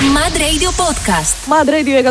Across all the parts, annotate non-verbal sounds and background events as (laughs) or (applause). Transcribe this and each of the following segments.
Mad Radio Podcast. Mad Radio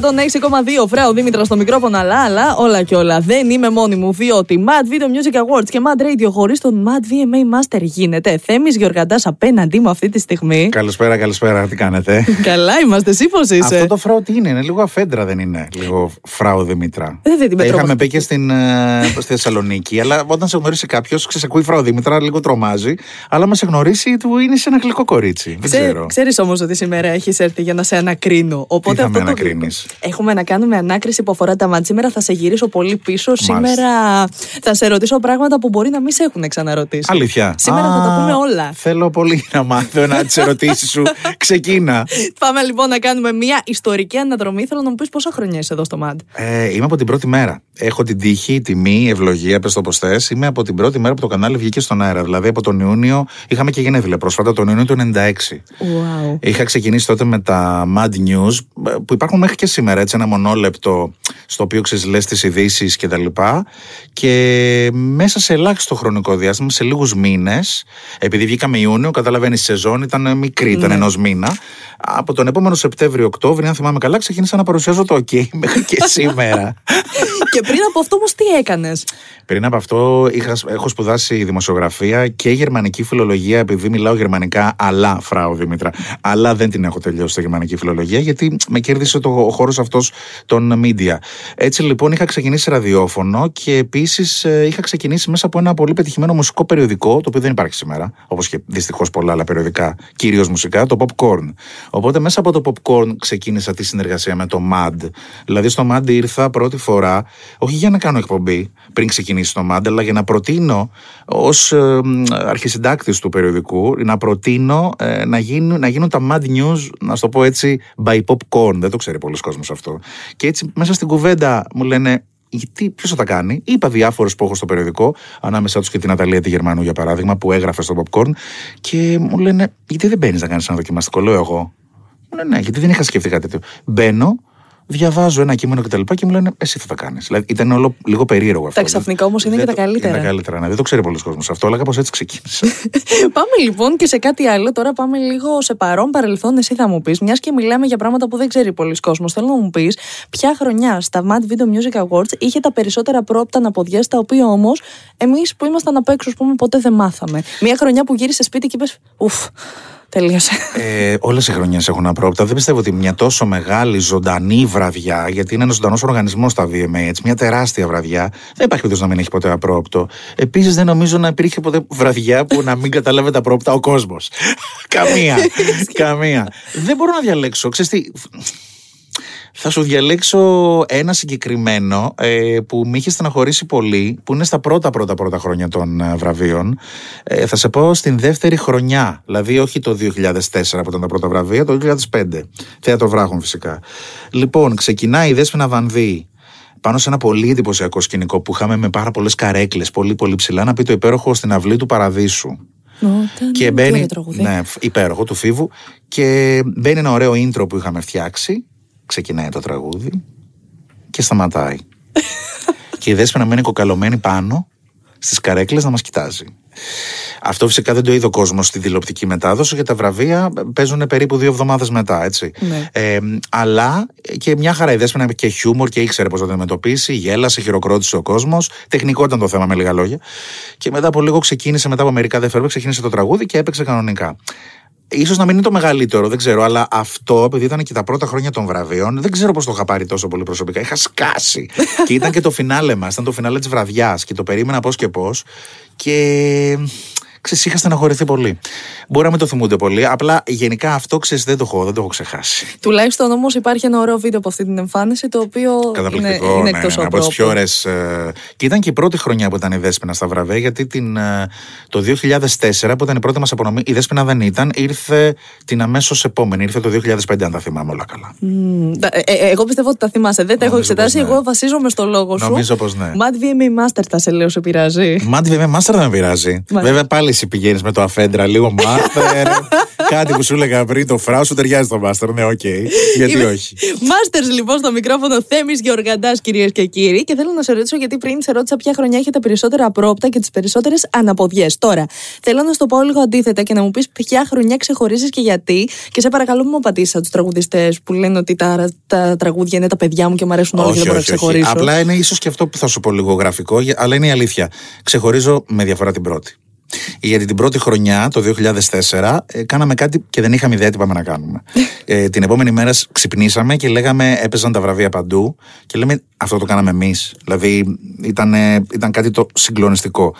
106,2 Φράου Δήμητρα στο μικρόφωνο, αλλά, αλλά όλα και όλα. Δεν είμαι μόνη μου, διότι Mad Video Music Awards και Mad Radio χωρίς τον Mad VMA Master γίνεται. Θέμης Γεωργαντάς απέναντί μου αυτή τη στιγμή. Καλησπέρα, καλησπέρα, τι κάνετε; (laughs) Καλά είμαστε, εσύ πώς είσαι; Αυτό το φράου τι είναι, είναι λίγο αφέντρα, δεν είναι. Λίγο φράου Δήμητρα. Ε, δεν την Τα είχαμε πετρώω. πει και στην, ε, στη Θεσσαλονίκη, αλλά όταν σε γνωρίσει κάποιος, ξεσακούει φράου Δήμητρα, λίγο τρομάζει. Αλλά μα σε γνωρίσει, του είναι σε ένα γλυκό κορίτσι. Δεν ξέρω. Ξέρεις όμως ότι σήμερα έχεις έρθει για να σε ανακρίνω. Οπότε θα αυτό με το- ανακρίνεις; Έχουμε να κάνουμε ανάκριση που αφορά τα μάτ. Σήμερα θα σε γυρίσω πολύ πίσω. Σήμερα θα σε ρωτήσω πράγματα που μπορεί να μην σε έχουν ξαναρωτήσει. Αλήθεια. Σήμερα θα τα πούμε όλα. Θέλω πολύ να μάθω ένα τις ερωτήσεις σου. (laughs) Ξεκίνα. Πάμε λοιπόν να κάνουμε μια ιστορική αναδρομή. Θέλω να μου πεις πόσα χρόνια είσαι εδώ στο ΜΑΝΤ. Ε, είμαι από την πρώτη μέρα. Έχω την τύχη, τιμή, ευλογία, πες το πώς θες. Είμαι από την πρώτη μέρα που το κανάλι βγήκε στον αέρα. Δηλαδή από τον Ιούνιο. Είχαμε και γενέθλια πρόσφατα, τον Ιούνιο του 96. Wow. Είχα ξεκινήσει τότε με τα Mad News, που υπάρχουν μέχρι και σήμερα, έτσι ένα μονόλεπτο στο οποίο ξεσλές τις ειδήσεις και τα λοιπά. Και μέσα σε ελάχιστο χρονικό διάστημα, σε λίγους μήνες, επειδή βγήκαμε Ιούνιο, καταλαβαίνεις η σεζόν ήταν μικρή, ήταν Ναι. ενός μήνα. Από τον επόμενο Σεπτέμβριο-Οκτώβριο, αν θυμάμαι καλά, ξεκίνησα να παρουσιάζω το OK (laughs) μέχρι και σήμερα. (laughs) και πριν από αυτό όμως τι έκανες; Πριν από αυτό είχα, έχω σπουδάσει δημοσιογραφία και γερμανική φιλολογία επειδή μιλάω γερμανικά αλλά φράου Δήμητρα αλλά δεν την έχω τελειώσει στη γερμανική φιλολογία γιατί με κέρδισε το, ο χώρος αυτός των media. Έτσι λοιπόν είχα ξεκινήσει ραδιόφωνο και επίσης ε, είχα ξεκινήσει μέσα από ένα πολύ πετυχημένο μουσικό περιοδικό το οποίο δεν υπάρχει σήμερα όπως και δυστυχώς πολλά άλλα περιοδικά κυρίως μουσικά το Popcorn. Οπότε μέσα από το Popcorn ξεκίνησα τη συνεργασία με το MAD. Δηλαδή στο MAD ήρθα πρώτη φορά όχι για να κάνω εκπομπή πριν ξεκινήσει το MAD, αλλά για να προτείνω ως ε, αρχισυντάκτης του περιοδικού να προτείνω ε, να, γίνουν, να γίνουν τα MAD News, να σου το πω έτσι, by popcorn. Δεν το ξέρει πολλοί κόσμος αυτό. Και έτσι μέσα στην κουβέντα μου λένε. Γιατί, ποιος θα τα κάνει; Είπα διάφορους που έχω στο περιοδικό, ανάμεσά τους και την Αταλία τη Γερμανού για παράδειγμα, που έγραφε στο Popcorn, και μου λένε, Γιατί δεν μπαίνεις να κάνεις ένα δοκιμαστικό, λέω εγώ. Μου λένε, Ναι, γιατί δεν είχα σκεφτεί κάτι τέτοιο. Μπαίνω, διαβάζω ένα κείμενο κτλ. Και, και μου λένε, Εσύ θα τα κάνεις. Δηλαδή ήταν όλο λίγο περίεργο αυτό. Τα ξαφνικά όμως είναι Δεν και τα το- καλύτερα. Είναι τα καλύτερα, ναι. Δεν το ξέρει πολλοί κόσμος αυτό, αλλά κάπως έτσι ξεκίνησε. (laughs) πάμε λοιπόν και σε κάτι άλλο. Τώρα πάμε λίγο σε παρόν παρελθόν. Εσύ θα μου πεις, μιας και μιλάμε για πράγματα που δεν ξέρει πολλοί κόσμος. Θέλω να μου πεις ποια χρονιά στα Mad Video Music Awards είχε τα περισσότερα πρόπτα να ποδιές, τα οποία όμως εμείς που ήμασταν απ' έξω, ας πούμε, ποτέ δεν μάθαμε. Μια χρονιά που γύρισες σπίτι και είπες, Ουφ, τελείωσε. ε, Όλες οι χρονιές έχουν απρόπτα. Δεν πιστεύω ότι μια τόσο μεγάλη ζωντανή βραδιά, γιατί είναι ένα ζωντανός οργανισμός στα VMA, έτσι, μια τεράστια βραδιά, δεν υπάρχει περίπτωση να μην έχει ποτέ απρόπτο. Επίσης, δεν νομίζω να υπήρχε ποτέ βραδιά που να μην καταλάβει τα απρόπτα ο κόσμος. (laughs) καμία. καμία. δεν μπορώ να διαλέξω. Ξέρεις τι, θα σου διαλέξω ένα συγκεκριμένο ε, που με είχε στεναχωρήσει πολύ, που είναι στα πρώτα πρώτα πρώτα χρόνια των ε, βραβείων. Ε, θα σε πω στην δεύτερη χρονιά, δηλαδή όχι το 2004 που ήταν τα πρώτα βραβεία, το 2005. Θέατρο Βράχων φυσικά. Λοιπόν, ξεκινάει η Δέσποινα Βανδύ πάνω σε ένα πολύ εντυπωσιακό σκηνικό που είχαμε με πάρα πολλές καρέκλες, πολύ πολύ ψηλά, να πει το υπέροχο στην αυλή του Παραδείσου. Και Τι μπαίνει. ωραίο τραγούδι. Ναι, υπέροχο του Φίβου. Και μπαίνει ένα ωραίο intro που είχαμε φτιάξει. Ξεκινάει το τραγούδι και σταματάει. (laughs) και η δέσποινα μένει κοκαλωμένη πάνω στις καρέκλες να μας κοιτάζει. Αυτό φυσικά δεν το είδε ο κόσμος στη τηλεοπτική μετάδοση γιατί τα βραβεία παίζουν περίπου δύο εβδομάδες μετά, έτσι. Ναι. Ε, αλλά και μια χαρά η δέσποινα είχε και χιούμορ και ήξερε πώς να το αντιμετωπίσει. Γέλασε, χειροκρότησε ο κόσμος. Τεχνικό ήταν το θέμα, με λίγα λόγια. Και μετά από λίγο ξεκίνησε, μετά από μερικά δευτερόλεπτα, ξεκίνησε το τραγούδι και έπαιξε κανονικά. Ίσως να μην είναι το μεγαλύτερο, δεν ξέρω, αλλά αυτό, επειδή ήταν και τα πρώτα χρόνια των βραβείων, δεν ξέρω πώς το είχα πάρει τόσο πολύ προσωπικά. Είχα σκάσει. (laughs) και ήταν και το φινάλε μας, ήταν το φινάλε της βραδιάς και το περίμενα πώς και πώς. Και ξέρεις, είχα στεναχωρηθεί πολύ. Μπορεί να μην το θυμούνται πολύ. Απλά γενικά αυτό ξέρεις, δεν το έχω, δεν το έχω ξεχάσει. Τουλάχιστον όμως υπάρχει ένα ωραίο βίντεο από αυτή την εμφάνιση το οποίο είναι, Καταπληκτικό. είναι ναι, εκτός ναι, από τις πιο ωραίες. Και ήταν και η πρώτη χρονιά που ήταν η Δέσποινα στα βραβεία, γιατί την, ε, το 2004 που ήταν η πρώτη μας απονομή, η Δέσποινα δεν ήταν, ήρθε την αμέσως επόμενη. Ήρθε το 2005, αν τα θυμάμαι όλα καλά. εγώ πιστεύω ότι τα θυμάσαι. Δεν τα έχω Νομίζω εξετάσει. πως ναι. Εγώ βασίζομαι στο λόγο σου. Νομίζω πως ναι. Mad VMA Master τα σε λέω, σε πειράζει. Μάντι, βέβαια, μάστερα δεν με πειράζει. Μα- Βέβαια, πάλι εσύ πηγαίνεις με το αφέντρα, λίγο μάστερ. (laughs) κάτι που σου έλεγα πριν, το φράου σου ταιριάζει το μάστερ. Ναι, οκ. Γιατί όχι; Μάστερς λοιπόν στο μικρόφωνο Θέμης Γεωργαντάς, κυρίες και κύριοι. Και θέλω να σε ρωτήσω, γιατί πριν σε ρώτησα ποια χρονιά έχει τα περισσότερα απρόπτα και τις περισσότερες αναποδιές. Τώρα, θέλω να στο πω λίγο αντίθετα και να μου πεις ποια χρονιά ξεχωρίζεις και γιατί. Και σε παρακαλώ, μου απαντήσεις τους τραγουδιστές που λένε ότι τα, τα τραγούδια είναι τα παιδιά μου και μου αρέσουν όλα και δεν μπορώ να ξεχωρίσω. Απλά είναι ίσως και αυτό που θα σου πω λίγο γραφικό, αλλά είναι η αλήθεια. Ξεχωρίζω με διαφορά την πρώτη. Γιατί την πρώτη χρονιά, το 2004, ε, κάναμε κάτι και δεν είχαμε ιδέα τι πάμε να κάνουμε. (laughs) ε, την επόμενη μέρα ξυπνήσαμε και λέγαμε, έπαιζαν τα βραβεία παντού και λέμε αυτό το κάναμε εμείς. Δηλαδή ήταν, ήταν κάτι το συγκλονιστικό.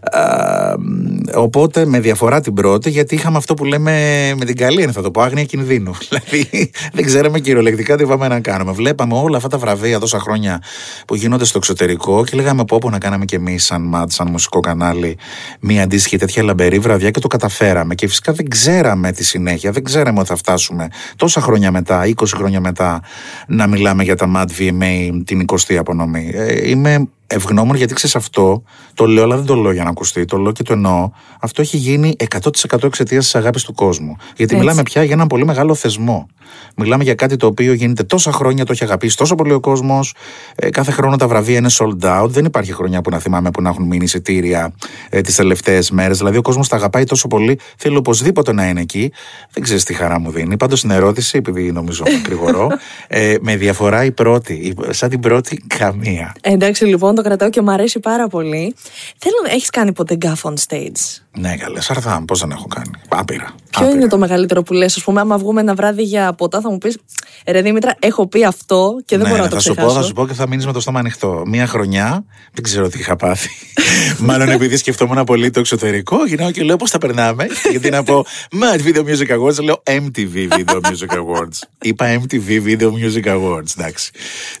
Ε, οπότε με διαφορά την πρώτη, γιατί είχαμε αυτό που λέμε με την καλή, θα το πω, άγνοια κινδύνου. (laughs) δηλαδή δεν ξέραμε κυριολεκτικά τι πάμε να κάνουμε. Βλέπαμε όλα αυτά τα βραβεία τόσα χρόνια που γίνονται στο εξωτερικό και λέγαμε πω, πω να κάναμε κι εμείς, σαν ΜΑΤ, σαν μουσικό κανάλι, μία αντίστοιχη τέτοια λαμπερή βραδιά και το καταφέραμε. Και φυσικά δεν ξέραμε τη συνέχεια, δεν ξέραμε ότι θα φτάσουμε τόσα χρόνια μετά, 20 χρόνια μετά, να μιλάμε για τα MAD VMA την 20η απονομή. Ε, είμαι ευγνώμων γιατί ξέρεις αυτό, το λέω, αλλά δεν το λέω για να ακουστεί, το λέω και το εννοώ. Αυτό έχει γίνει 100% εξαιτίας της αγάπης του κόσμου. Γιατί Έτσι. μιλάμε πια για έναν πολύ μεγάλο θεσμό. Μιλάμε για κάτι το οποίο γίνεται τόσα χρόνια, το έχει αγαπήσει τόσο πολύ ο κόσμος. Ε, κάθε χρόνο τα βραβεία είναι sold out. Δεν υπάρχει χρονιά που να θυμάμαι που να έχουν μείνει εισιτήρια ε, τις τελευταίες μέρες. Δηλαδή ο κόσμος τα αγαπάει τόσο πολύ, θέλει οπωσδήποτε να είναι εκεί. Δεν ξέρεις τι χαρά μου δίνει. Πάντως στην ερώτηση, επειδή νομίζω μακρηγορώ, (laughs) ε, με διαφορά η πρώτη. Σαν την πρώτη, καμία. Εντάξει λοιπόν, το κρατάω και μου αρέσει πάρα πολύ. Θέλω να έχεις κάνει ποτέ γκάφ on stage; Ναι, καλές. Σαρδάμ, πώς δεν έχω κάνει. Άπειρα. Ποιο Άπειρα. είναι το μεγαλύτερο που λες, ας πούμε, άμα βγούμε ένα βράδυ για ποτά, θα μου πεις Ρε Δήμητρα, έχω πει αυτό και δεν ναι, μπορώ ναι, να το θα ξεχάσω. Σου πω, θα σου πω και θα μείνεις με το στόμα ανοιχτό. Μία χρονιά, δεν ξέρω τι είχα πάθει. (laughs) Μάλλον επειδή σκεφτόμουν πολύ το εξωτερικό, γυρνάω και λέω πώς θα περνάμε; (laughs) γιατί να πω Mad Video Music Awards, λέω MTV Video Music Awards. Είπα MTV Video Music Awards, εντάξει.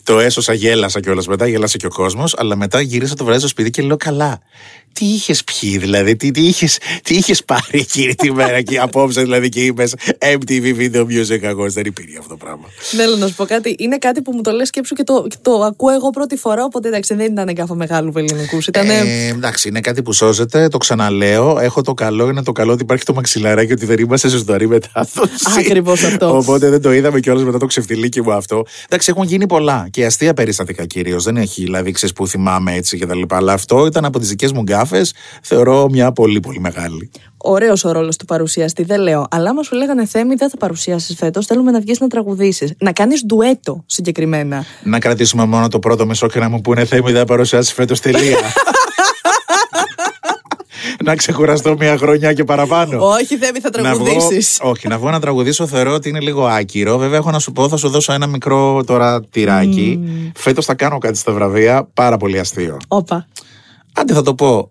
Το έσωσα, γέλασα κιόλας μετά, γέλασε και ο κόσμος, αλλά μετά γύρισα το βράδυ στο σπίτι και λέω καλά τι είχες πιει, δηλαδή, τι, τι είχες τι είχες πάρει εκείνη τη μέρα και απόψε, δηλαδή, και είπες MTV Video Music Awards. Δεν υπήρχε αυτό το πράγμα. Θέλω να σου πω κάτι. Είναι κάτι που μου το λες σκέψου και το, το ακούω εγώ πρώτη φορά. Οπότε εντάξει, δεν ήταν εγκάφα μεγάλου ελληνικούς. Ήτανε... Ε, εντάξει, είναι κάτι που σώζεται. Το ξαναλέω. Έχω το καλό, είναι το καλό ότι υπάρχει το μαξιλαράκι ότι δεν είμαστε σε ζωντανή μετάδοση. Ακριβώς αυτό. Οπότε δεν το είδαμε κιόλας μετά το ξεφτιλίκι μου αυτό. Εντάξει, έχουν γίνει πολλά και αστεία περιστατικά κυρίως. Δεν έχει δηλαδή ξέρεις που θυμάμαι έτσι και τα λοιπά. Αλλά αυτό ήταν από τις δικές μου γκάφε θεωρώ μια πολύ πολύ μεγάλη. Ωραίος ο ρόλος του παρουσιαστή, δεν λέω. Αλλά άμα σου λέγανε Θέμη, δεν θα παρουσιάσεις φέτος, θέλουμε να βγεις να τραγουδήσεις. Να κάνεις ντουέτο συγκεκριμένα. Να κρατήσουμε μόνο το πρώτο μισό και να μου πούνε Θέμη, δεν θα παρουσιάσεις φέτος τελεία. (laughs) να ξεκουραστώ μια χρονιά και παραπάνω. Όχι, Θέμη, θα τραγουδήσεις. Όχι, να βγω να τραγουδήσω θεωρώ ότι είναι λίγο άκυρο. Βέβαια, έχω να σου πω, θα σου δώσω ένα μικρό τώρα τυράκι. Mm. Φέτος θα κάνω κάτι στα βραβεία, πάρα πολύ αστείο. Όπα. Άντε θα το πω.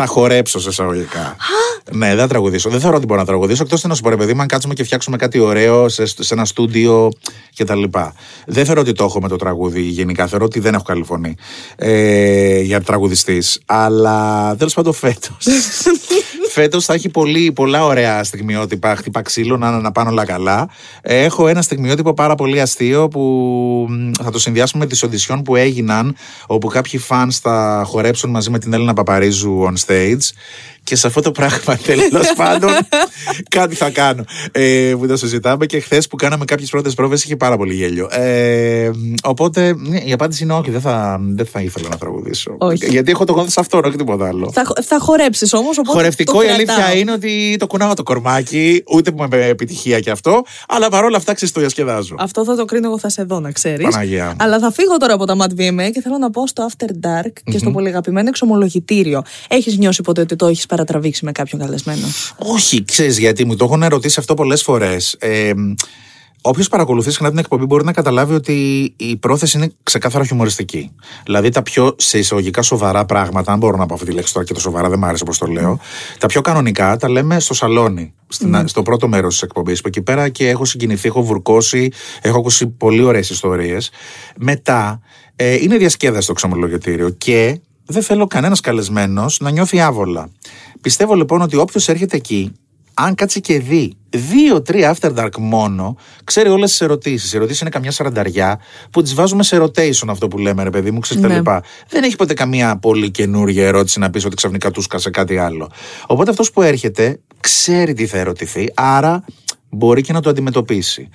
Θα χορέψω σε εισαγωγικά. ναι, δεν θα τραγουδήσω. Δεν θεωρώ ότι μπορώ να τραγουδήσω. Εκτός να σου πω, ρε παιδί μου, αν κάτσουμε και φτιάξουμε κάτι ωραίο σε, σε ένα στούντιο κτλ. Δεν θεωρώ ότι το έχω με το τραγούδι γενικά. Θεωρώ ότι δεν έχω καλή φωνή ε, για τραγουδιστής. Αλλά τέλος πάντων φέτος. (laughs) Φέτος θα έχει πολύ, πολλά ωραία στιγμιότυπα. Χτυπά ξύλο, να, να πάνε όλα καλά. Έχω ένα στιγμιότυπο πάρα πολύ αστείο που θα το συνδυάσουμε με τις οντισιόν που έγιναν, όπου κάποιοι φαν θα χορέψουν μαζί με την Έλληνα Παπαρίζου on Thades Και σε αυτό το πράγμα (laughs) τέλος πάντων κάτι θα κάνω. Ε, που το συζητάμε και χθες που κάναμε κάποιες πρώτες πρόβες είχε πάρα πολύ γέλιο. Ε, οπότε ναι, η απάντηση είναι όχι, δεν θα, δεν θα ήθελα να τραγουδήσω. Όχι. Γιατί έχω το γόνατο σε αυτό, όχι τίποτα άλλο. Θα, θα χορέψεις όμως. Χορευτικό το η αλήθεια είναι ότι το κουνάω το κορμάκι, ούτε που με επιτυχία κι αυτό, αλλά παρόλα αυτά ξέρεις το διασκεδάζω. Αυτό θα το κρίνω εγώ, θα σε δω να ξέρεις. Παναγία. Αλλά θα φύγω τώρα από τα Mad VMA και θέλω να πω στο After Dark mm-hmm. και στο πολύ αγαπημένο εξομολογητήριο. Έχεις νιώσει ποτέ ότι το έχεις παρατραβήξει με κάποιον καλεσμένο. Όχι, ξέρεις γιατί μου το έχουν ερωτήσει αυτό πολλές φορές. Ε, Όποιος παρακολουθεί συχνά την εκπομπή μπορεί να καταλάβει ότι η πρόθεση είναι ξεκάθαρα χιουμοριστική. Δηλαδή τα πιο σε εισαγωγικά σοβαρά πράγματα, αν μπορώ να πω αυτή τη λέξη τώρα και το σοβαρά δεν μ' άρεσε όπως το λέω, τα πιο κανονικά τα λέμε στο σαλόνι, στην, mm. στο πρώτο μέρος της εκπομπής. Που εκεί πέρα και έχω συγκινηθεί, έχω βουρκώσει, έχω ακούσει πολύ ωραίες ιστορίες. Μετά ε, είναι διασκέδαση στο ξομολογητήριο και δεν θέλω κανένας καλεσμένος να νιώθει άβολα. Πιστεύω λοιπόν ότι όποιος έρχεται εκεί, αν κάτσει και δει δύο-τρία After Dark μόνο ξέρει όλες τις ερωτήσεις. Οι ερωτήσεις είναι καμιά σαρανταριά που τις βάζουμε σε rotation αυτό που λέμε, ρε παιδί μου, ξέρεις τα Ναι. λοιπά. Δεν έχει ποτέ καμία πολύ καινούργια ερώτηση να πεις ότι ξαφνικά τους σκάσε κάτι άλλο. Οπότε αυτός που έρχεται ξέρει τι θα ερωτηθεί, άρα μπορεί και να το αντιμετωπίσει.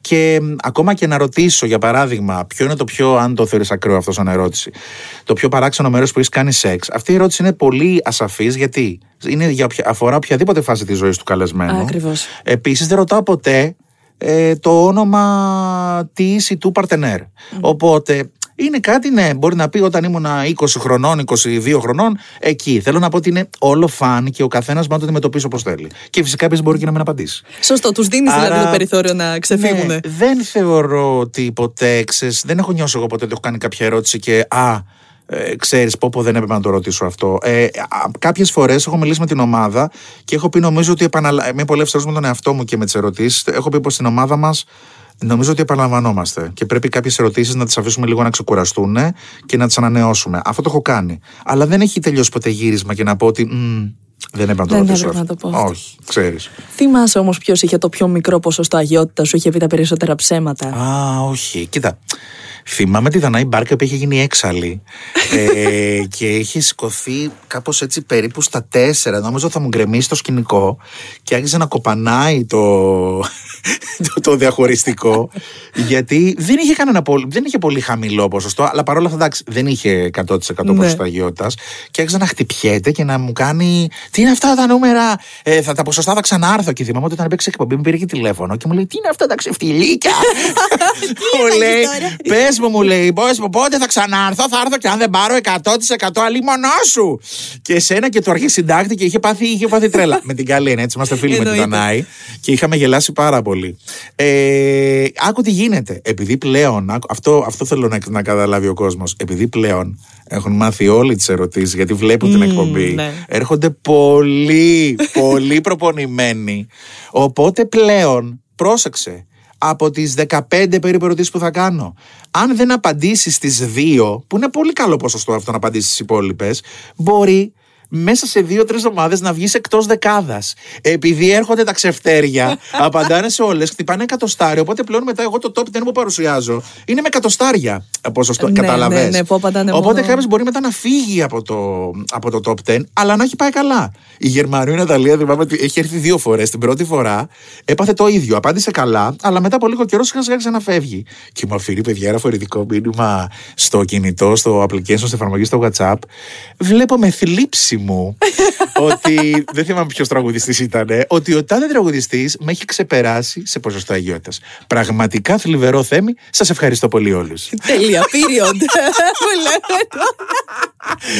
Και μ, ακόμα και να ρωτήσω, για παράδειγμα, ποιο είναι το πιο, αν το θεωρείς ακραίο αυτό σαν ερώτηση, το πιο παράξενο μέρος που έχεις κάνει σεξ. Αυτή η ερώτηση είναι πολύ ασαφής γιατί είναι για οποια- αφορά οποιαδήποτε φάση της ζωής του καλεσμένου. Ακριβώς. Επίσης, δεν ρωτάω ποτέ ε, το όνομα της ή του παρτενέρ. Οπότε. Είναι κάτι, ναι, μπορεί να πει όταν ήμουν 20 χρονών, 22 χρονών, εκεί. Θέλω να πω ότι είναι όλο φαν και ο καθένας μπορεί να το αντιμετωπίσει όπως θέλει. Και φυσικά επίσης μπορεί και να μην απαντήσει. Σωστό, τους δίνεις Άρα- δηλαδή το περιθώριο να ξεφύγουν. Ναι, δεν θεωρώ ότι ποτέ, ξέρεις, δεν έχω νιώσει εγώ ποτέ ότι έχω κάνει κάποια ερώτηση και α, ε, ξέρεις πω πω δεν έπρεπε να το ρωτήσω αυτό. Ε, α, κάποιες φορές έχω μιλήσει με την ομάδα και έχω πει νομίζω ότι επαναλα... είμαι πολύ ευθερός με τον εαυτό μου και με τις ερωτήσεις. Έχω πει πως στην ομάδα μας Νομίζω ότι επαναλαμβανόμαστε και πρέπει κάποιες ερωτήσεις να τις αφήσουμε λίγο να ξεκουραστούν και να τις ανανεώσουμε. Αυτό το έχω κάνει. Αλλά δεν έχει τελειώσει ποτέ γύρισμα και να πω ότι. «Μμ, δεν έπρεπε να το Δεν ρωτήσω. έπρεπε να αυτό». το πω αυτό. Όχι, ξέρεις. Θυμάσαι όμως ποιος είχε το πιο μικρό ποσοστό αγιότητας, σου είχε πει τα περισσότερα ψέματα. Α, όχι. Κοίτα. Θυμάμαι τη Δανάη Μπάρκα που είχε γίνει έξαλλη ε, (laughs) και είχε σηκωθεί κάπως έτσι περίπου στα τέσσερα. Νόμιζα θα μου γκρεμίσει το σκηνικό και άρχισε να κοπανάει το, (laughs) το, το διαχωριστικό. γιατί δεν είχε, κανένα, πολύ- δεν είχε πολύ χαμηλό ποσοστό, αλλά παρόλα αυτά εντάξει, δεν είχε 100% ποσοστό αγιότητας. Και άρχισε να χτυπιέται και να μου κάνει. Τι είναι αυτά τα νούμερα, ε, θα, τα ποσοστά θα ξανάρθω. Και θυμάμαι ότι όταν έπαιξε εκπομπή μου πήρε και τηλέφωνο και μου λέει Τι είναι αυτά τα ξεφτιλίκια. (laughs) μου λέει Πες μου, μου λέει, «Πώς- πότε θα ξανάρθω, θα έρθω και αν δεν πάρω 100% αλλή μονό σου. Και εσένα και το αρχισυντάκτη και είχε πάθει, είχε πάθει τρέλα. (laughs) με την καλή, είναι, έτσι είμαστε φίλοι με την Εννοείται. Δανάη και είχαμε γελάσει πάρα πολύ. Ε, άκου τι γίνεται. Επειδή πλέον, άκου- αυτό, αυτό θέλω να, να καταλάβει ο κόσμος. Επειδή πλέον έχουν μάθει όλοι τις ερωτήσεις, γιατί βλέπουν την Μμμ, εκπομπή, ναι. έρχονται πολύ, (laughs) πολύ προπονημένοι. Οπότε πλέον, πρόσεξε, από τις 15 περίπου ερωτήσεις που θα κάνω, αν δεν απαντήσεις στις δύο, που είναι πολύ καλό ποσοστό αυτό να απαντήσεις στις υπόλοιπες, μπορεί μέσα σε δύο-τρεις εβδομάδες να βγεις εκτός δεκάδας. Επειδή έρχονται τα ξεφτέρια, (laughs) απαντάνε σε όλες, χτυπάνε εκατοστάρια. Οπότε πλέον μετά εγώ το top 10 που παρουσιάζω είναι με εκατοστάρια ποσοστό. Ναι, Καταλαβες. ναι, ναι, που απαντάνε Οπότε μόνο- κάποιος μπορεί μετά να φύγει από το, από το top 10, αλλά να έχει πάει καλά. Η Γερμανία, η Ναταλία, θυμάμαι ότι έχει έρθει δύο φορές. Την πρώτη φορά έπαθε το ίδιο. Απάντησε καλά, αλλά μετά από λίγο καιρό σιγά σιγά ξαναφεύγει. Και μου αφήνει, παιδιά, ένα φορητικό μήνυμα στο κινητό, στο application, στην εφαρμογή στο WhatsApp. Βλέπω με θλίψη μου ότι. (laughs) Δεν θυμάμαι ποιος τραγουδιστής ήταν, ότι ο τάδε τραγουδιστής με έχει ξεπεράσει σε ποσοστό αγιότητας. Πραγματικά θλιβερό θέμη. Σας ευχαριστώ πολύ όλους. Τέλεια, period. (laughs)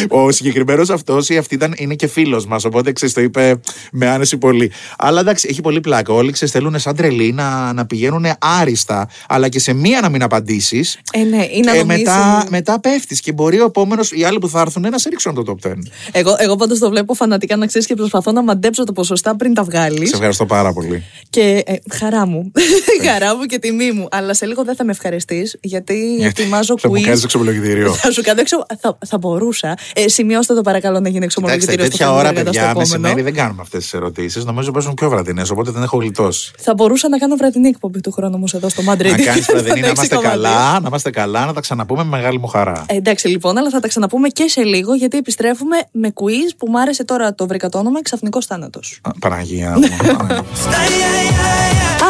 Που λέμε. Ο συγκεκριμένος αυτός ή αυτή ήταν, είναι και φίλος μας. Οπότε ξέρεις, το είπε με άνεση πολύ. Αλλά εντάξει, έχει πολύ πλάκα. Όλοι ξέρεις, θέλουν σαν τρελοί να, να πηγαίνουν άριστα, αλλά και σε μία να μην απαντήσεις. Ε, ναι, ή να Ε, νομίζουν- μετά, μετά πέφτεις και μπορεί ο επόμενος, οι άλλοι που θα έρθουν να σε ρίξουν από το top 10. Εγώ, εγώ πάντως το βλέπω φανατικά να ξέρεις και προσπαθώ να μαντέψω τα ποσοστά πριν τα βγάλεις. Σε ευχαριστώ πάρα πολύ. Και ε, χαρά μου. (laughs) χαρά μου και τιμή μου. Αλλά σε λίγο δεν θα με ευχαριστείς, γιατί ετοιμάζω θα μου quiz. κάνεις εξομολογητήριο. Θα σου κάνω εξο... θα, θα μπορούσα. Ε, σημειώστε το παρακαλώ να γίνει Κοιτάξτε, εξομολογητήριο στο τέτοια ώρα, Φλεβεργάτα στο παιδιά, επόμενο. μεσημέρι δεν κάνουμε αυτές τις ερωτήσεις. Νομίζω παίζουν πιο βραδινές, οπότε δεν έχω γλιτώσει. Θα μπορούσα να κάνω βραδινή εκπομπή του χρόνου όμως εδώ στο Madrid. να κάνεις (laughs) βραδινή, να είμαστε 6,2. καλά, να είμαστε καλά, να τα ξαναπούμε με μεγάλη μου χαρά. Ε, εντάξει λοιπόν, αλλά θα τα ξαναπούμε και σε λίγο γιατί επιστρέφουμε με quiz που μου άρεσε τώρα το βρήκα το όνομα Ξαφνικός Θάνατος. Α, Παναγία μου.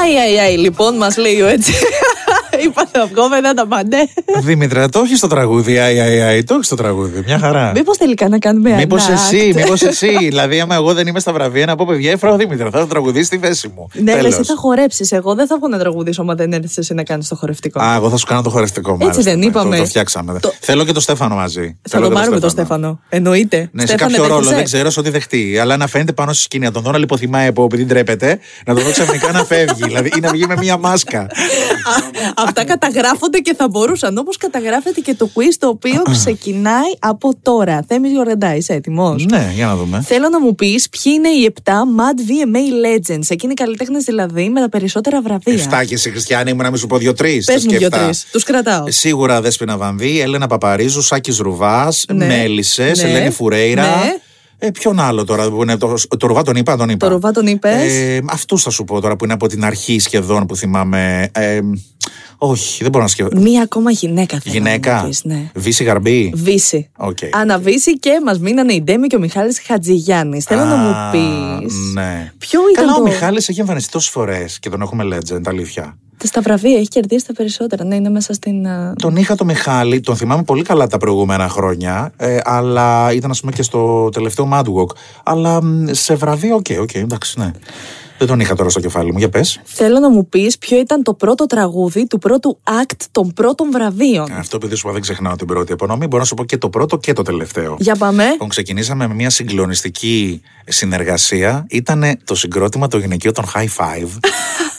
Αϊ, αϊ, αϊ, λοιπόν, μας λέει ο έτσι. (laughs) Είπα θα βγω μετά τα παντέ. Δημήτρη, το έχεις στο τραγούδι, αι, αι, αι, το έχεις στο τραγούδι. Μια χαρά. Μήπως τελικά να κάνουμε Μήπως ένα εσύ, act? μήπως εσύ. (laughs) δηλαδή, άμα εγώ δεν είμαι στα βραβεία, να πω παιδιά, έφερα ο Δήμητρα, θα τραγουδίσει στη θέση μου. Ναι, αλλά Τέλος. εσύ θα χορέψεις. Εγώ δεν θα βγω να τραγουδήσω, άμα δεν έρθεις εσύ να κάνεις το χορευτικό. Α, εγώ θα σου κάνω το χορευτικό Έτσι μάλιστα, δεν ναι, είπαμε. Το, το φτιάξαμε. Το- Θέλω και το Στέφανο μαζί. θα Θέλω το και πάρουμε το Στέφανο. Εννοείται. Ναι, σε Στέφανε, κάποιο ρόλο, δέχεσαι; δεν ξέρω, σε ό,τι δεχτεί. Αλλά να φαίνεται πάνω στη σκηνή. Να τον δω να λιποθυμάει από επειδή ντρέπεται, να τον δω ξαφνικά να φεύγει. δηλαδή, ή να βγει με μία μάσκα. (laughs) Α, Αυτά καταγράφονται και θα μπορούσαν. Όπως καταγράφεται και το quiz το οποίο ξεκινάει από τώρα. Θέμης Γιορεντά, είσαι έτοιμο. ναι, για να δούμε. Θέλω να μου πεις ποιοι είναι οι 7 Mad VMA Legends. Εκείνοι οι καλλιτέχνες δηλαδή με τα περισσότερα βραβεία. Εφτά και εσύ, Χριστιανή μου, να μην σου πω δύο-τρεις. Πες μου δύο-τρεις. Τους κρατάω. Σίγουρα Δέσποινα Βανδύ, Έλενα Παπαρίζου, Σάκης Ρουβάς, Ναι. Μέλισσες, Ναι. Ελένη Φουρέιρα. Ναι. Ε, ποιον άλλο τώρα που είναι. Το, το Ρουβά τον είπα, τον είπα. Το Ρουβά τον είπες. Ε, Αυτούς θα σου πω τώρα που είναι από την αρχή σχεδόν που θυμάμαι. Ε, όχι, δεν μπορώ να σκεφτώ. Μία ακόμα γυναίκα θέλω Γυναίκα. να μου πεις, ναι. Βίσση, Γαρμπή. Βύση. Οκ. Άννα Βίσση και μας μείνανε η Ντέμι και ο Μιχάλης Χατζηγιάννης. Θέλω να μου Α, πεις. Ναι. Ποιο ήταν Καλά, το. ο Μιχάλης έχει εμφανιστεί τόσες φορές και τον έχουμε legend, αλήθεια. Στα βραβεία έχει κερδίσει τα περισσότερα. Ναι, είναι μέσα στην. α, Τον είχα το Μιχάλη, τον θυμάμαι πολύ καλά τα προηγούμενα χρόνια, ε, αλλά ήταν ας πούμε και στο τελευταίο Mad Walk. Αλλά μ, σε βραβείο, OK, OK, εντάξει, ναι. Δεν τον είχα τώρα στο κεφάλι μου, για πες. Θέλω να μου πεις ποιο ήταν το πρώτο τραγούδι του πρώτου act των πρώτων βραβείων. Αυτό επειδή σου είπα δεν ξεχνάω την πρώτη απονομή, μπορώ να σου πω και το πρώτο και το τελευταίο. Για πάμε. Λοιπόν, ξεκινήσαμε με μια συγκλονιστική συνεργασία. Ήταν το συγκρότημα το γυναικείο των High Five. (laughs)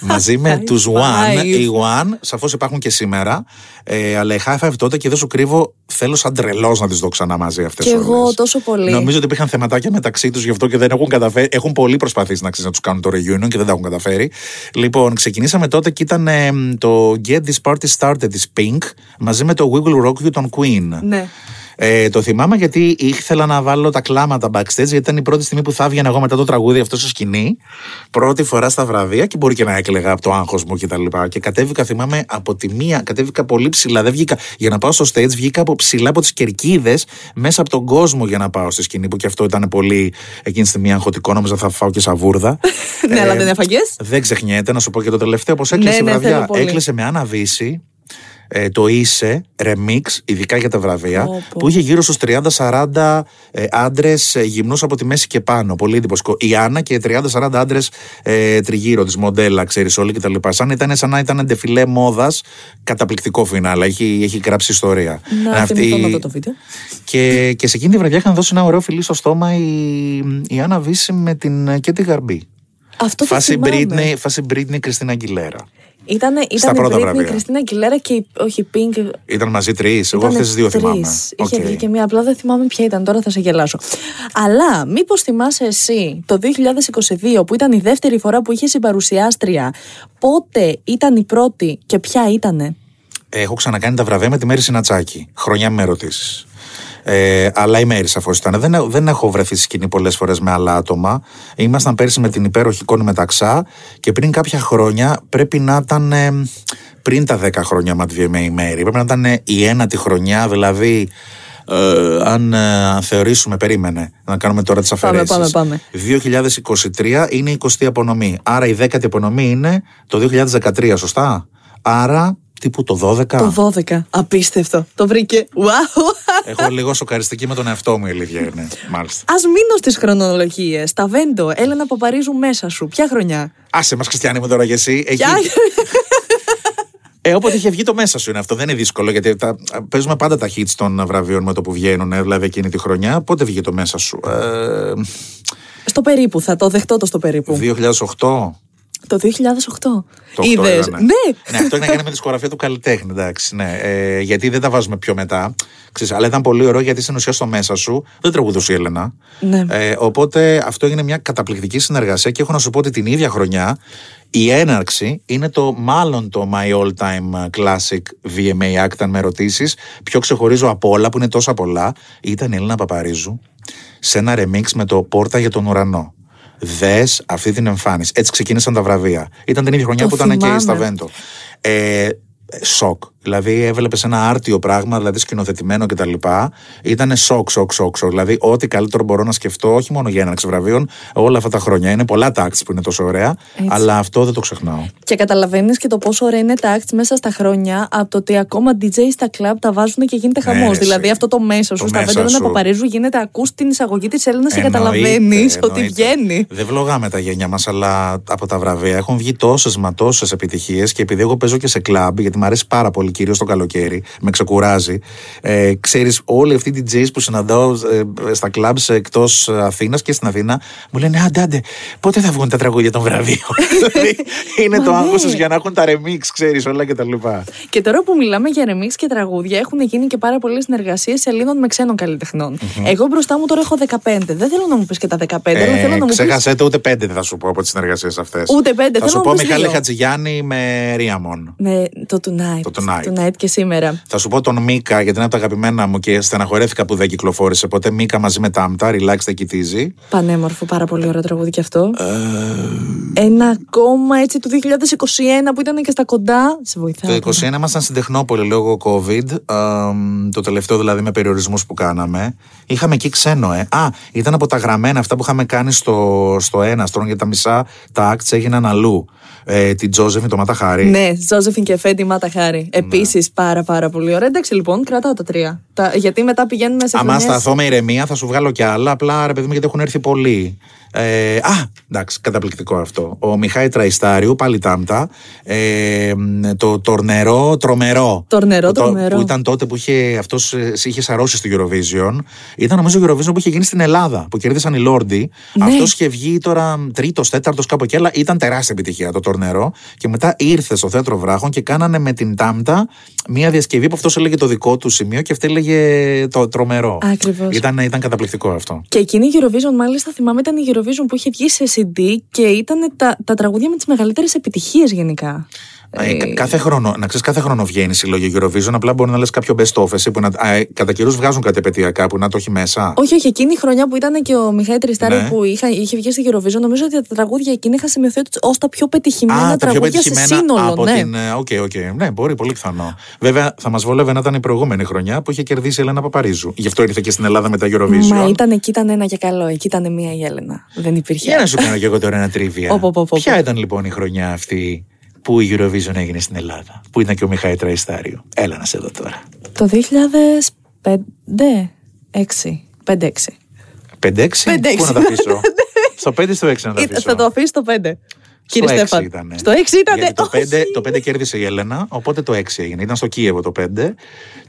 μαζί με High τους One. Five. Οι One, σαφώς υπάρχουν και σήμερα. Ε, αλλά οι High Five τότε και δεν σου κρύβω, θέλω σαν τρελός να τις δω ξανά μαζί αυτές. Κι εγώ τόσο πολύ. Νομίζω ότι υπήρχαν θεματάκια μεταξύ τους γι' αυτό και δεν έχουν καταφέρει. Έχουν πολύ προσπαθήσει να, ξέρεις, να τους κάνουν το reunion και δεν τα έχουν καταφέρει. Λοιπόν, ξεκινήσαμε τότε και ήταν ε, το Get This Party Started της Pink μαζί με το We Will Rock You των Queen. Ναι. Ε, το θυμάμαι γιατί ήθελα να βάλω τα κλάματα backstage, γιατί ήταν η πρώτη στιγμή που θα έβγαινα εγώ μετά το τραγούδι αυτό στο σκηνή. Πρώτη φορά στα βραβεία και μπορεί και να έκλαιγα από το άγχος μου κτλ. Και, τα λοιπά. και κατέβηκα, θυμάμαι, από τη μία, κατέβηκα πολύ ψηλά. Δεν βγήκα. Για να πάω στο stage, βγήκα από ψηλά από τις κερκίδες μέσα από τον κόσμο για να πάω στη σκηνή. Που και αυτό ήταν πολύ εκείνη τη στιγμή αγχωτικό. Νόμιζα θα φάω και σαβούρδα. (laughs) ναι, αλλά δεν έφαγες; Δεν ξεχνιέται, να σου πω και το τελευταίο πώ έκλεισε Ναι, η ναι, βραδιά. θέλω πολύ. έκλεισε με Άννα Βύση, ε, το Είσαι, remix, ειδικά για τα βραβεία, Πω, πω. που είχε γύρω στους 30-40 ε, άντρες ε, γυμνούς από τη μέση και πάνω. Πολύ εντυπωσικό. Η Άννα και 30-40 άντρες ε, τριγύρω της, μοντέλα, ξέρεις όλοι κτλ. Σαν, ήταν, σαν να ήταν ντεφιλέ μόδας, καταπληκτικό φινάλα. Έχει, έχει γράψει ιστορία. Να Αυτή- θυμηθώ να δω το βίντεο. και, και σε εκείνη τη βραδιά είχαν δώσει ένα ωραίο φιλί στο στόμα η, η Άννα Βύση με την ε, και τη Γαρμπή. Αυτό το Φάση θυμάμαι. Britney, φάση Britney Κριστίνα Αγγιλέρα. Ήτανε, Στα ήταν η πρώτα Britney, βραβεία. η Κριστίνα Αγκιλέρα και η, όχι η Pink. Ήταν μαζί τρεις. Εγώ Ήτανε αυτές τις δύο τρεις. θυμάμαι. Είχε Οκ. βγει και μία, απλά δεν θυμάμαι ποια ήταν. Τώρα θα σε γελάσω. Αλλά μήπως θυμάσαι εσύ το 2022 που ήταν η δεύτερη φορά που είχε συμπαρουσιάστρια, πότε ήταν η πρώτη και ποια ήτανε; Έχω ξανακάνει τα βραβεία με τη Μαίρη Συνατσάκη. Χρονιά μη με ρωτήσεις. Ε, αλλά η Μαίρη σαφώς ήταν. Δεν, δεν έχω βρεθεί στη σκηνή πολλές φορές με άλλα άτομα. Ήμασταν πέρσι με την υπέροχη Κόνη Μεταξά και πριν κάποια χρόνια πρέπει να ήταν. ε, πριν τα 10 χρόνια Ματ VMA η Μέρη. Πρέπει να ήταν ε, η ένατη χρονιά, δηλαδή. Ε, αν ε, θεωρήσουμε, περίμενε να κάνουμε τώρα τις Πάμε, αφαιρέσεις. πάμε, 2023 είναι η 20η απονομή. Άρα η 10η απονομή είναι το 2013, σωστά; Άρα τύπου το 12. Το 12. Απίστευτο. Το βρήκε. Wow. Έχω λίγο σοκαριστική με τον εαυτό μου, η αλήθεια είναι. Μάλιστα. Α μείνω στις χρονολογίες. Τα Βέντο, Έλενα Παπαρίζου μέσα σου. Ποια χρονιά; Άσε μας, Χριστιανή μου τώρα και εσύ. Εκεί... Ποια. (laughs) Ε, όποτε είχε βγει το μέσα σου είναι αυτό. Δεν είναι δύσκολο γιατί τα, παίζουμε πάντα τα hits των βραβείων με το που βγαίνουν, ε, δηλαδή εκείνη τη χρονιά. Πότε βγήκε το μέσα σου. Ε, στο περίπου, θα το δεχτώ το στο περίπου. 2008. Το 2008. Το οκτώ Είδες; ήτανε. Ναι. ναι, αυτό έχει να κάνει με τη δισκογραφία του καλλιτέχνη, εντάξει. Ναι. Ε, γιατί δεν τα βάζουμε πιο μετά. Ξέρεις, αλλά ήταν πολύ ωραίο γιατί στην ουσία στο μέσα σου δεν τραγουδούσε η Έλενα. Ναι. Ε, οπότε αυτό έγινε μια καταπληκτική συνεργασία και έχω να σου πω ότι την ίδια χρονιά η έναρξη είναι το μάλλον το my all time classic VMA act, αν με ρωτήσεις. Πιο ξεχωρίζω από όλα που είναι τόσα πολλά. Ήταν η Έλληνα Παπαρίζου σε ένα remix με το Πόρτα για τον ουρανό. Δες αυτή την εμφάνιση. Έτσι ξεκίνησαν τα βραβεία. Ήταν την ίδια χρονιά Το που ήταν και θυμάμαι. στα Βέντο. Ε, σοκ. Δηλαδή έβλεπες ένα άρτιο πράγμα, δηλαδή σκηνοθετημένο κτλ. Ήταν σοκ, σοκ, σοκ, σοκ. Δηλαδή, ό,τι καλύτερο μπορώ να σκεφτώ, όχι μόνο για έναρξη βραβείων, όλα αυτά τα χρόνια. Είναι πολλά τάξη που είναι τόσο ωραία, αλλά αυτό δεν το ξεχνάω. Και καταλαβαίνεις και το πόσο ωραία είναι τα acts μέσα στα χρόνια από το ότι ακόμα DJ στα club τα βάζουν και γίνεται Ναι, χαμός. ρε, δηλαδή εσύ. αυτό το μέσα σου Το στα μέσα βέντονα σου. από Παρίζου γίνεται, ακούς την εισαγωγή της Έλληνας και Εννοείται, καταλαβαίνεις ότι εννοείται. βγαίνει. Δεν βλογάμε τα γένια μας, αλλά από τα βραβεία έχουν βγει τόσες μα τόσες επιτυχίες και επειδή εγώ παίζω και σε κλαμπ, γιατί μου αρέσει πάρα πολύ, κυρίως το καλοκαίρι, με ξεκουράζει. Ε, Ξέρεις, όλοι αυτοί οι DJs που συναντάω ε, στα κλαμπς εκτός Αθήνας και στην Αθήνα μου λένε Άντε, άντε, πότε θα βγουν τα τραγούδια των βραβείων; (laughs) Δηλαδή, είναι το Μα ναι. άγχος τους για να έχουν τα remix, ξέρεις, όλα και τα λοιπά. Και τώρα που μιλάμε για remix και τραγούδια, έχουν γίνει και πάρα πολλές συνεργασίες Ελλήνων με ξένων καλλιτεχνών. Εγώ μπροστά μου τώρα έχω 15. Δεν θέλω να μου πεις και τα 15, αλλά θέλω να μου πει. Ε, ξέχασέ το, ούτε πέντε δεν θα σου πω από τις συνεργασίες αυτές. Ούτε πέντε, Θα θέλω σου να πω μου πεις Μιχάλη δύο. Χατζηγιάννη με Ρίαμον. Με το Tonight. Το Tonight. Night. Του Night και σήμερα. Θα σου πω τον Μίκα, γιατί είναι από τα αγαπημένα μου και στεναχωρέθηκα που δεν κυκλοφόρησε ποτέ. Μίκα μαζί με Τάμτα, Relax τα κοιτίζει. Πανέμορφο, πάρα πολύ ωραίο τραγούδι κι αυτό. Ε, Ένα ακόμα έτσι του 2021 που ήταν και στα κοντά. Σε βοηθάει. Το 2021 ήμασταν στην Τεχνόπολη λόγω COVID. ε, το τελευταίο δηλαδή με περιορισμούς που κάναμε. Είχαμε εκεί ξένο, ε. Α, ήταν από τα γραμμένα αυτά που είχαμε κάνει στο, στο ένα στρών για τα μισά. Τα acts έγιναν αλλού. Ε, την Τζόζεφιν, το Ματαχάρη. Ναι, Ζώζεφιν και Φέντι Μάτα Χάρη. Επίσης πάρα πάρα πολύ ωραία. Εντάξει λοιπόν, κρατάω τα τρία. Τα, γιατί μετά πηγαίνουμε σε Άμα χρονιές... σταθώ με ηρεμία, θα σου βγάλω κι άλλα. Απλά ρε παιδί μου, γιατί έχουν έρθει πολλοί. Ε, α, εντάξει, καταπληκτικό αυτό. Ο Μιχάη Τραϊστάριου, πάλι τάμπτα. Ε, το τορνερό τρομερό. Τορνερό που, το- τρομερό. που ήταν τότε που είχε, αυτός ε, είχε σαρώσει στο Eurovision. Ήταν νομίζω Eurovision που είχε γίνει στην Ελλάδα, που κέρδισαν οι Λόρντι. Ναι. Αυτός είχε βγει τώρα τρίτος, τέταρτος, κάπου εκεί, αλλά ήταν τεράστια επιτυχία το τορνερό. Και μετά ήρθε στο θέατρο Βράχων και κάνανε με την τάμπτα μία διασκευή που αυτός έλεγε το δικό του σημείο και αυτή έλεγε το τρομερό. Ακριβώς. Ήταν, ήταν καταπληκτικό αυτό. Και εκείνη η Eurovision, μάλιστα, θυμάμαι ήταν η Eurovision που είχε βγει σε CD και ήταν τα, τα τραγούδια με τις μεγαλύτερες επιτυχίες γενικά. Ε, κα- κάθε χρόνο, να ξέρεις, κάθε χρόνο βγαίνει συλλογή Eurovision. Απλά μπορεί να λες κάποιο best of εσύ που να, α, ε, κατά καιρούς βγάζουν κάτι επαιτειακά που να το έχει μέσα. Όχι, όχι, εκείνη η χρονιά που ήταν και ο Μιχάη Τριστάρη Ναι. που είχα, είχε βγει στη Eurovision, νομίζω ότι τα τραγούδια εκείνη είχαν σημειωθεί ως τα πιο πετυχημένα Α, τα πιο τραγούδια σε πετυχημένα σύνολο. από ναι. την. ε, OK, OK. Ναι, μπορεί, πολύ πιθανό. Βέβαια, θα μας βόλευε να ήταν η προηγούμενη χρονιά που είχε κερδίσει η Ελένα Παπαρίζου. Γι' αυτό ήρθε και στην Ελλάδα με τα Eurovision. Μα ήταν εκεί ήταν ένα και καλό. Εκεί ήταν μία η Έλενα. Δεν υπήρχε. Για να σου κάνω και εγώ τώρα ένα trivia. Ωπ, ωπ, ωπ, ωπ. Ποια ήταν λοιπόν η χρονιά αυτή που η Eurovision έγινε στην Ελλάδα, που ήταν και ο Μιχάι Τραϊστάριο; Έλα να σε δω τώρα. Το 2005. 6. 5-6. 5-6. 5-6. Πού να τα αφήσω; (laughs) στο 5 ή στο 6 να τα αφήσω; Θα το αφήσεις στο 5. Κύριε Στο 6 Στέφαν. ήτανε. Στο 6 ήταν. Γιατί το 5, το 5 κέρδισε η Έλενα, οπότε το 6 έγινε. Ήταν στο Κίεβο το 5.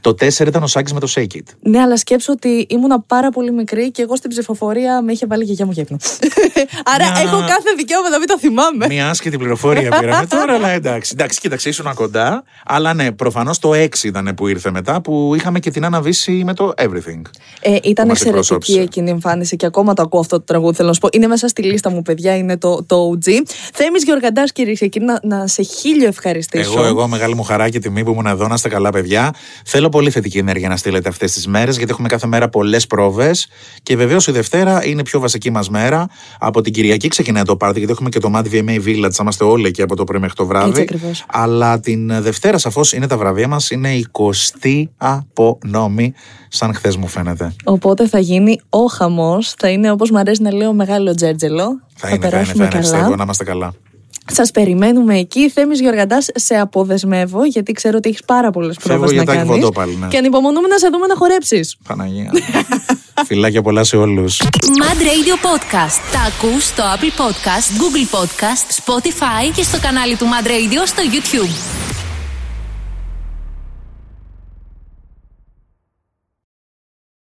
Το 4 ήταν ο Σάκης με το Shake It. Ναι, αλλά σκέψω ότι ήμουνα πάρα πολύ μικρή και εγώ στην ψηφοφορία με είχε βάλει η γιαγιά μου για ύπνο. (laughs) Άρα Μια- έχω κάθε δικαίωμα να μην το θυμάμαι. Μια άσχετη πληροφορία πήραμε τώρα, αλλά εντάξει. Εντάξει, κοίταξε, ήσουν κοντά. Αλλά ναι, προφανώς το 6 ήταν που ήρθε μετά, που είχαμε και την αναβίση με το Everything. Ε, ήταν μας εξαιρετική εκπροσώπησε. εκείνη η εμφάνιση και ακόμα το ακούω αυτό το τραγούδι. Θέλω να σου πω. Είναι μέσα στη λίστα μου, παιδιά, είναι το, το OG. Θέμη Γεωργαντάς, κυρίε και κύριοι, να, να σε χίλιο ευχαριστήσω. Εγώ, εγώ, μεγάλη μου χαρά και τιμή που ήμουν εδώ, να είστε καλά, παιδιά. Θέλω πολύ θετική ενέργεια να στείλετε αυτές τις μέρες, γιατί έχουμε κάθε μέρα πολλές πρόβες. Και βεβαίως η Δευτέρα είναι η πιο βασική μας μέρα. Από την Κυριακή ξεκινάει το πάρτι, γιατί έχουμε και το Mad VMA Village. Θα είμαστε όλοι εκεί από το πρωί μέχρι το βράδυ. Έτσι ακριβώς. Αλλά την Δευτέρα, σαφώς, είναι τα βραβεία μας. Είναι η 20η απονομή, σαν χθες μου φαίνεται. Οπότε θα γίνει ο χαμός. Θα είναι όπως μου αρέσει να λέω μεγάλο τζέρτζελο. Θα είναι, θα είναι, θα περάσουμε είναι. καλά. Πιστεύω να είμαστε καλά. Σας περιμένουμε εκεί. Θέμης Γεωργαντάς, σε αποδεσμεύω, γιατί ξέρω ότι έχεις πάρα πολλές Φεύγω πρόβες να για Τάκη κάνεις. Βοντό πάλι, ναι. Και ανυπομονούμε να σε δούμε να χορέψεις. Παναγία. (laughs) Φιλάκια πολλά σε όλους. Mad Radio Podcast. Τα ακούς στο Apple Podcast, Google Podcast, Spotify και στο κανάλι του Mad Radio στο YouTube.